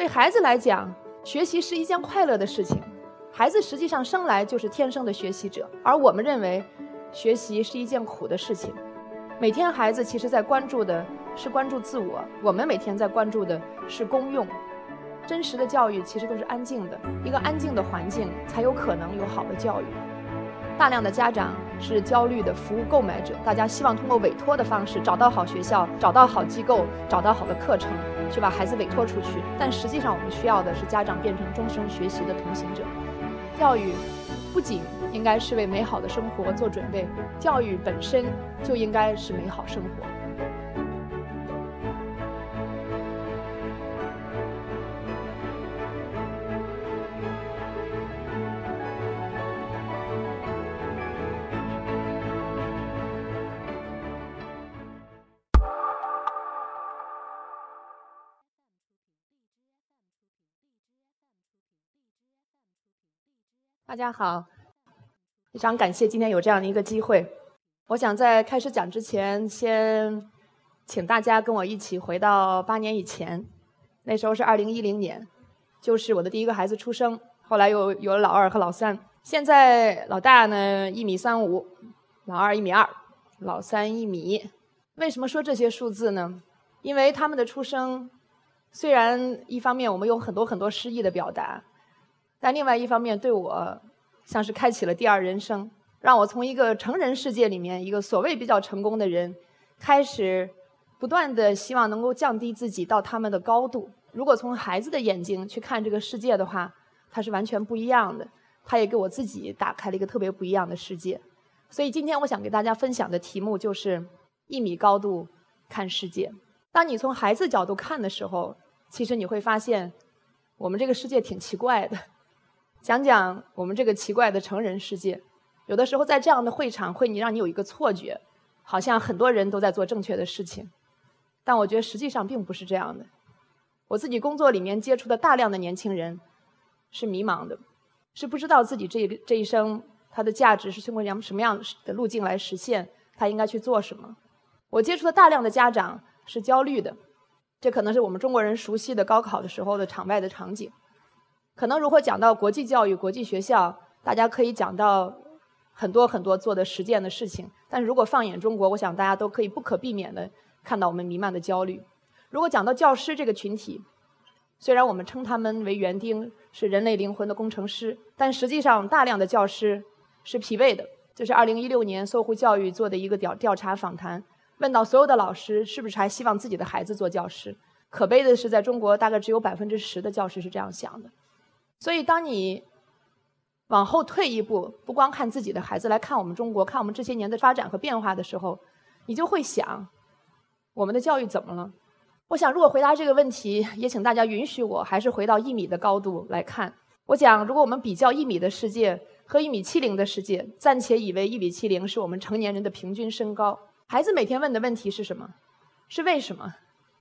对孩子来讲，学习是一件快乐的事情。孩子实际上生来就是天生的学习者，而我们认为，学习是一件苦的事情。每天孩子其实在关注的是关注自我，我们每天在关注的是公用。真实的教育其实都是安静的，一个安静的环境才有可能有好的教育。大量的家长是焦虑的服务购买者，大家希望通过委托的方式找到好学校、找到好机构、找到好的课程，去把孩子委托出去。但实际上，我们需要的是家长变成终生学习的同行者。教育不仅应该是为美好的生活做准备，教育本身就应该是美好生活。大家好，非常感谢今天有这样的一个机会。我想在开始讲之前，先请大家跟我一起回到八年以前，那时候是二零一零年，就是我的第一个孩子出生，后来又有了老二和老三。现在老大呢一米三五，老二一米二，老三一米。为什么说这些数字呢？因为他们的出生，虽然一方面我们有很多很多诗意的表达。但另外一方面，对我像是开启了第二人生，让我从一个成人世界里面一个所谓比较成功的人，开始不断的希望能够降低自己到他们的高度。如果从孩子的眼睛去看这个世界的话，它是完全不一样的。它也给我自己打开了一个特别不一样的世界。所以今天我想给大家分享的题目就是一米高度看世界。当你从孩子角度看的时候，其实你会发现，我们这个世界挺奇怪的。讲讲我们这个奇怪的成人世界，有的时候在这样的会场会你让你有一个错觉，好像很多人都在做正确的事情，但我觉得实际上并不是这样的。我自己工作里面接触的大量的年轻人是迷茫的，是不知道自己这这一生他的价值是通过什么什么样的路径来实现，他应该去做什么。我接触的大量的家长是焦虑的，这可能是我们中国人熟悉的高考的时候的场外的场景。可能如果讲到国际教育、国际学校，大家可以讲到很多很多做的实践的事情。但是如果放眼中国，我想大家都可以不可避免的看到我们弥漫的焦虑。如果讲到教师这个群体，虽然我们称他们为园丁，是人类灵魂的工程师，但实际上大量的教师是疲惫的。这是2016年搜狐教育做的一个调调查访谈，问到所有的老师是不是还希望自己的孩子做教师？可悲的是，在中国大概只有百分之十的教师是这样想的。所以，当你往后退一步，不光看自己的孩子，来看我们中国，看我们这些年的发展和变化的时候，你就会想：我们的教育怎么了？我想，如果回答这个问题，也请大家允许我还是回到一米的高度来看。我讲，如果我们比较一米的世界和一米七零的世界，暂且以为一米七零是我们成年人的平均身高。孩子每天问的问题是什么？是为什么？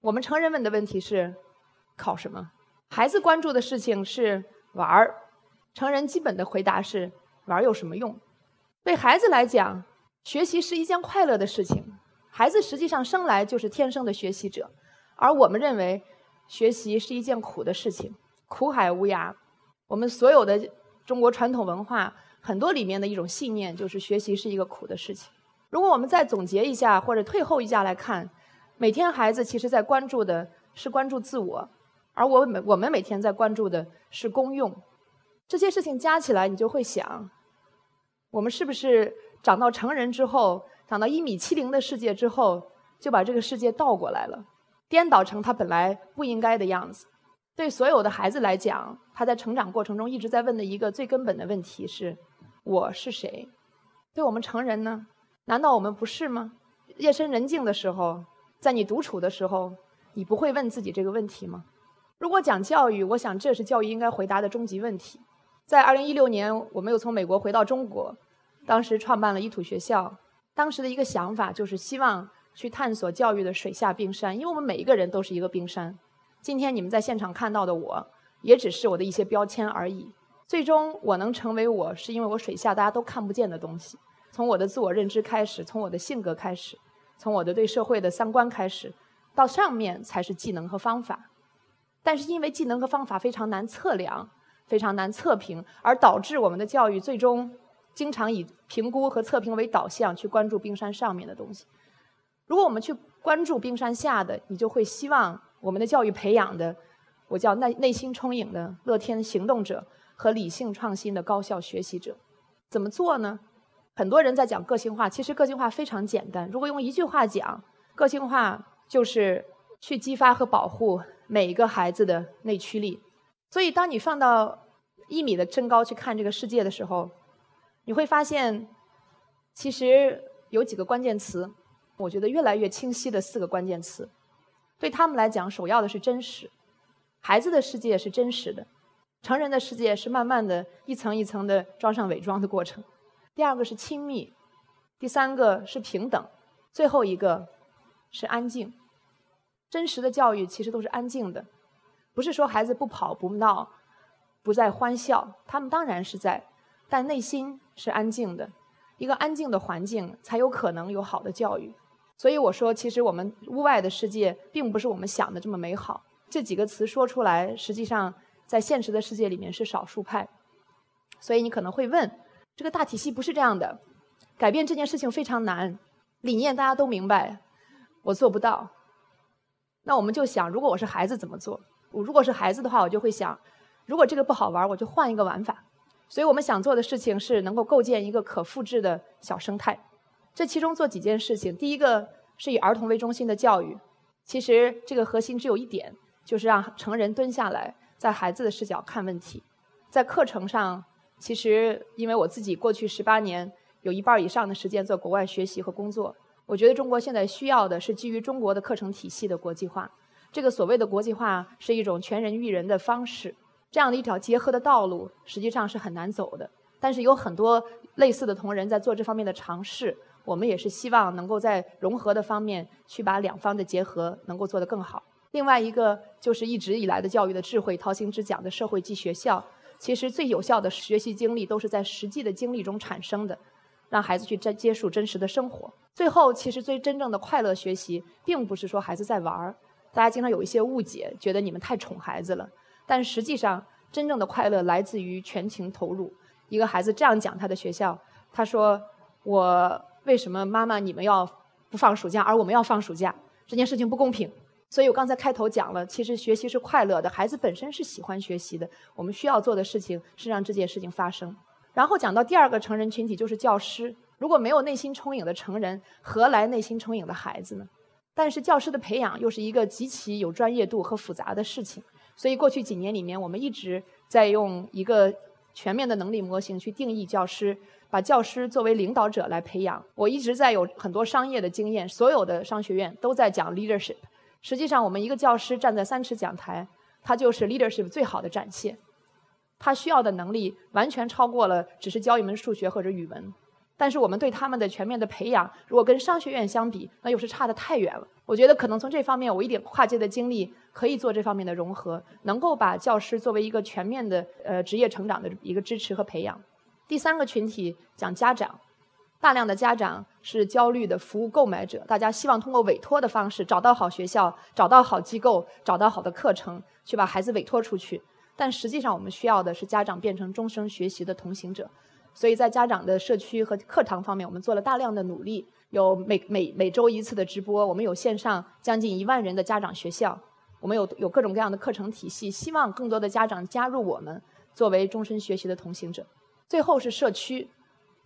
我们成人问的问题是考什么？孩子关注的事情是。玩儿，成人基本的回答是：玩儿有什么用？对孩子来讲，学习是一件快乐的事情。孩子实际上生来就是天生的学习者，而我们认为学习是一件苦的事情。苦海无涯，我们所有的中国传统文化很多里面的一种信念就是学习是一个苦的事情。如果我们再总结一下，或者退后一下来看，每天孩子其实在关注的是关注自我。而我每我们每天在关注的是公用，这些事情加起来，你就会想，我们是不是长到成人之后，长到一米七零的世界之后，就把这个世界倒过来了，颠倒成他本来不应该的样子？对所有的孩子来讲，他在成长过程中一直在问的一个最根本的问题是：我是谁？对我们成人呢？难道我们不是吗？夜深人静的时候，在你独处的时候，你不会问自己这个问题吗？如果讲教育，我想这是教育应该回答的终极问题。在二零一六年，我们又从美国回到中国，当时创办了一土学校。当时的一个想法就是希望去探索教育的水下冰山，因为我们每一个人都是一个冰山。今天你们在现场看到的我，也只是我的一些标签而已。最终我能成为我，是因为我水下大家都看不见的东西。从我的自我认知开始，从我的性格开始，从我的对社会的三观开始，到上面才是技能和方法。但是因为技能和方法非常难测量、非常难测评，而导致我们的教育最终经常以评估和测评为导向，去关注冰山上面的东西。如果我们去关注冰山下的，你就会希望我们的教育培养的，我叫内内心充盈的乐天行动者和理性创新的高效学习者。怎么做呢？很多人在讲个性化，其实个性化非常简单。如果用一句话讲，个性化就是去激发和保护每一个孩子的内驱力。所以，当你放到一米的身高去看这个世界的时候，你会发现，其实有几个关键词。我觉得越来越清晰的四个关键词，对他们来讲，首要的是真实。孩子的世界是真实的，成人的世界是慢慢的一层一层的装上伪装的过程。第二个是亲密，第三个是平等，最后一个是安静。真实的教育其实都是安静的，不是说孩子不跑不闹，不再欢笑，他们当然是在，但内心是安静的。一个安静的环境，才有可能有好的教育。所以我说，其实我们屋外的世界并不是我们想的这么美好。这几个词说出来，实际上在现实的世界里面是少数派。所以你可能会问，这个大体系不是这样的，改变这件事情非常难，理念大家都明白，我做不到。那我们就想，如果我是孩子怎么做？我如果是孩子的话，我就会想，如果这个不好玩，我就换一个玩法。所以我们想做的事情是能够构建一个可复制的小生态。这其中做几件事情，第一个是以儿童为中心的教育。其实这个核心只有一点，就是让成人蹲下来，在孩子的视角看问题。在课程上，其实因为我自己过去十八年有一半以上的时间在国外学习和工作，我觉得中国现在需要的是基于中国的课程体系的国际化。这个所谓的国际化是一种全人育人的方式，这样的一条结合的道路实际上是很难走的。但是有很多类似的同仁在做这方面的尝试。我们也是希望能够在融合的方面去把两方的结合能够做得更好。另外一个就是一直以来的教育的智慧，陶行知讲的社会即学校，其实最有效的学习经历都是在实际的经历中产生的，让孩子去接接触真实的生活。最后，其实最真正的快乐学习，并不是说孩子在玩儿，大家经常有一些误解，觉得你们太宠孩子了。但实际上，真正的快乐来自于全情投入。一个孩子这样讲他的学校，他说我。为什么妈妈你们要不放暑假，而我们要放暑假？这件事情不公平。所以我刚才开头讲了，其实学习是快乐的，孩子本身是喜欢学习的。我们需要做的事情是让这件事情发生。然后讲到第二个成人群体，就是教师。如果没有内心充盈的成人，何来内心充盈的孩子呢？但是教师的培养又是一个极其有专业度和复杂的事情。所以过去几年里面，我们一直在用一个全面的能力模型去定义教师。把教师作为领导者来培养，我一直在有很多商业的经验，所有的商学院都在讲 leadership。实际上，我们一个教师站在三尺讲台，他就是 leadership 最好的展现。他需要的能力完全超过了只是教一门数学或者语文。但是我们对他们的全面的培养，如果跟商学院相比，那又是差得太远了。我觉得可能从这方面，我一点跨界的经历可以做这方面的融合，能够把教师作为一个全面的呃职业成长的一个支持和培养。第三个群体讲家长，大量的家长是焦虑的服务购买者，大家希望通过委托的方式找到好学校、找到好机构、找到好的课程，去把孩子委托出去。但实际上，我们需要的是家长变成终生学习的同行者。所以在家长的社区和课堂方面，我们做了大量的努力，有每每每周一次的直播，我们有线上将近一万人的家长学校，我们有有各种各样的课程体系，希望更多的家长加入我们，作为终身学习的同行者。最后是社区，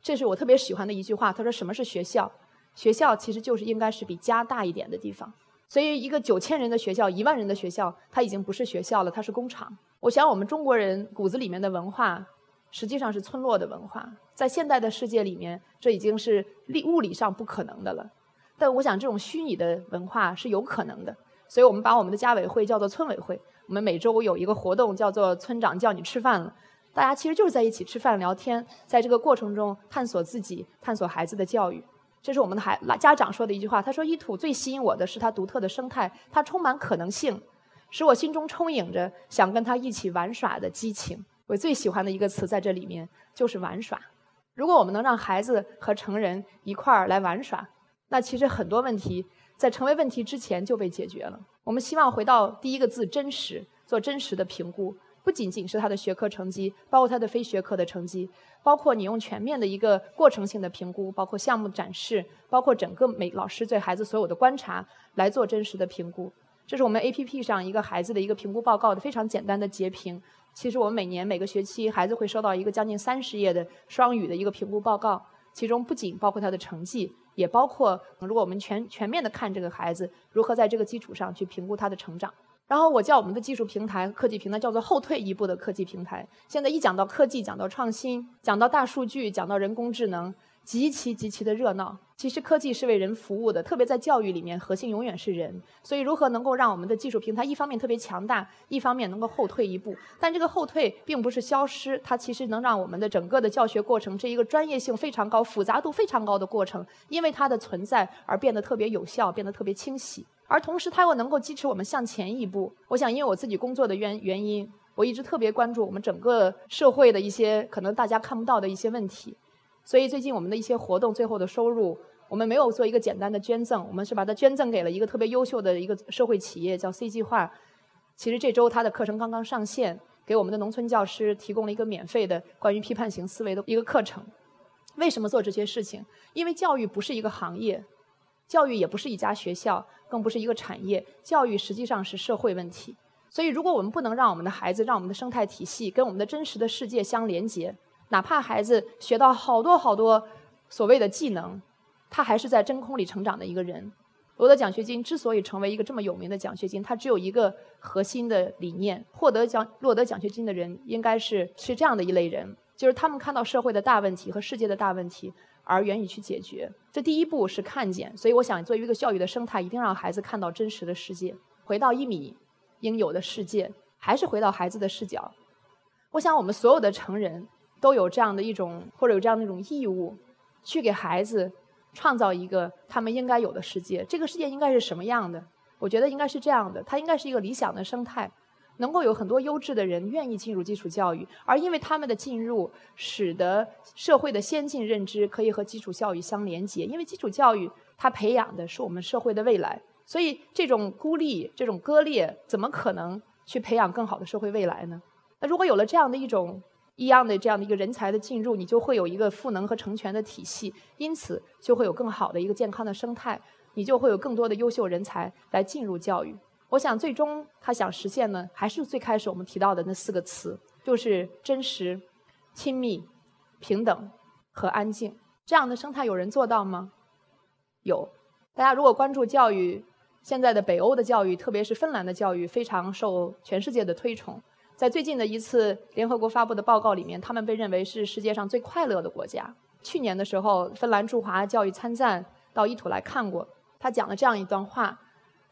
这是我特别喜欢的一句话。他说：“什么是学校？学校其实就是应该是比家大一点的地方。所以，一个九千人的学校、一万人的学校，它已经不是学校了，它是工厂。我想，我们中国人骨子里面的文化，实际上是村落的文化。在现代的世界里面，这已经是力物理上不可能的了。但我想，这种虚拟的文化是有可能的。所以我们把我们的家委会叫做村委会。我们每周有一个活动，叫做村长叫你吃饭了。”大家其实就是在一起吃饭聊天，在这个过程中探索自己，探索孩子的教育。这是我们的孩家长说的一句话。他说：“一土最吸引我的是它独特的生态，它充满可能性，使我心中充盈着想跟他一起玩耍的激情。”我最喜欢的一个词在这里面就是玩耍。如果我们能让孩子和成人一块儿来玩耍，那其实很多问题在成为问题之前就被解决了。我们希望回到第一个字——真实。做真实的评估。不仅仅是他的学科成绩，包括他的非学科的成绩，包括你用全面的一个过程性的评估，包括项目展示，包括整个每老师对孩子所有的观察来做真实的评估。这是我们 A P P 上一个孩子的一个评估报告的非常简单的截屏。其实我们每年每个学期孩子会收到一个将近三十页的双语的一个评估报告，其中不仅包括他的成绩，也包括如果我们全全面的看这个孩子如何在这个基础上去评估他的成长。然后我叫我们的技术平台、科技平台叫做后退一步的科技平台。现在一讲到科技、讲到创新、讲到大数据、讲到人工智能，极其极其的热闹。其实科技是为人服务的，特别在教育里面，核心永远是人。所以如何能够让我们的技术平台一方面特别强大，一方面能够后退一步？但这个后退并不是消失，它其实能让我们的整个的教学过程这一个专业性非常高、复杂度非常高的过程，因为它的存在而变得特别有效，变得特别清晰。而同时，它又能够支持我们向前一步。我想，因为我自己工作的原原因，我一直特别关注我们整个社会的一些可能大家看不到的一些问题。所以，最近我们的一些活动最后的收入，我们没有做一个简单的捐赠，我们是把它捐赠给了一个特别优秀的一个社会企业，叫 C 计划。其实这周它的课程刚刚上线，给我们的农村教师提供了一个免费的关于批判型思维的一个课程。为什么做这些事情？因为教育不是一个行业。教育也不是一家学校，更不是一个产业。教育实际上是社会问题。所以，如果我们不能让我们的孩子、让我们的生态体系跟我们的真实的世界相连接，哪怕孩子学到好多好多所谓的技能，他还是在真空里成长的一个人。罗德奖学金之所以成为一个这么有名的奖学金，它只有一个核心的理念：获得奖获得奖学金的人应该是是这样的一类人，就是他们看到社会的大问题和世界的大问题。而愿意去解决，这第一步是看见。所以，我想作为一个教育的生态，一定让孩子看到真实的世界，回到一米应有的世界，还是回到孩子的视角。我想，我们所有的成人都有这样的一种，或者有这样的一种义务，去给孩子创造一个他们应该有的世界。这个世界应该是什么样的？我觉得应该是这样的，它应该是一个理想的生态。能够有很多优质的人愿意进入基础教育，而因为他们的进入，使得社会的先进认知可以和基础教育相连接。因为基础教育它培养的是我们社会的未来，所以这种孤立、这种割裂，怎么可能去培养更好的社会未来呢？那如果有了这样的一种一样的这样的一个人才的进入，你就会有一个赋能和成全的体系，因此就会有更好的一个健康的生态，你就会有更多的优秀人才来进入教育。我想，最终他想实现呢，还是最开始我们提到的那四个词，就是真实、亲密、平等和安静。这样的生态有人做到吗？有。大家如果关注教育，现在的北欧的教育，特别是芬兰的教育，非常受全世界的推崇。在最近的一次联合国发布的报告里面，他们被认为是世界上最快乐的国家。去年的时候，芬兰驻华教育参赞到伊土来看过，他讲了这样一段话。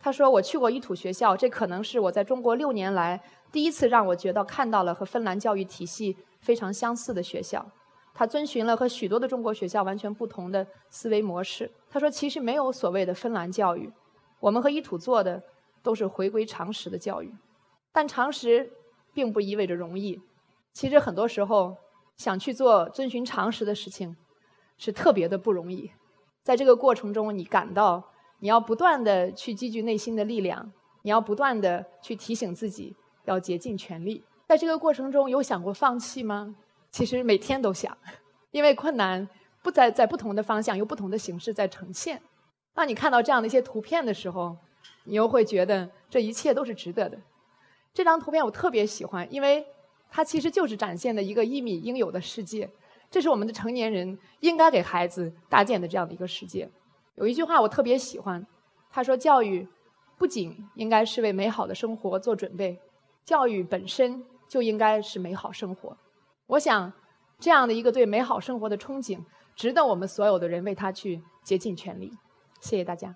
他说：“我去过伊土学校，这可能是我在中国六年来第一次让我觉得看到了和芬兰教育体系非常相似的学校。他遵循了和许多的中国学校完全不同的思维模式。他说，其实没有所谓的芬兰教育，我们和伊土做的都是回归常识的教育。但常识并不意味着容易。其实很多时候想去做遵循常识的事情，是特别的不容易。在这个过程中，你感到。”你要不断的去积聚内心的力量，你要不断的去提醒自己要竭尽全力。在这个过程中，有想过放弃吗？其实每天都想，因为困难不在在不同的方向，有不同的形式在呈现。当你看到这样的一些图片的时候，你又会觉得这一切都是值得的。这张图片我特别喜欢，因为它其实就是展现的一个一米应有的世界，这是我们的成年人应该给孩子搭建的这样的一个世界。有一句话我特别喜欢，他说：“教育不仅应该是为美好的生活做准备，教育本身就应该是美好生活。”我想，这样的一个对美好生活的憧憬，值得我们所有的人为他去竭尽全力。谢谢大家。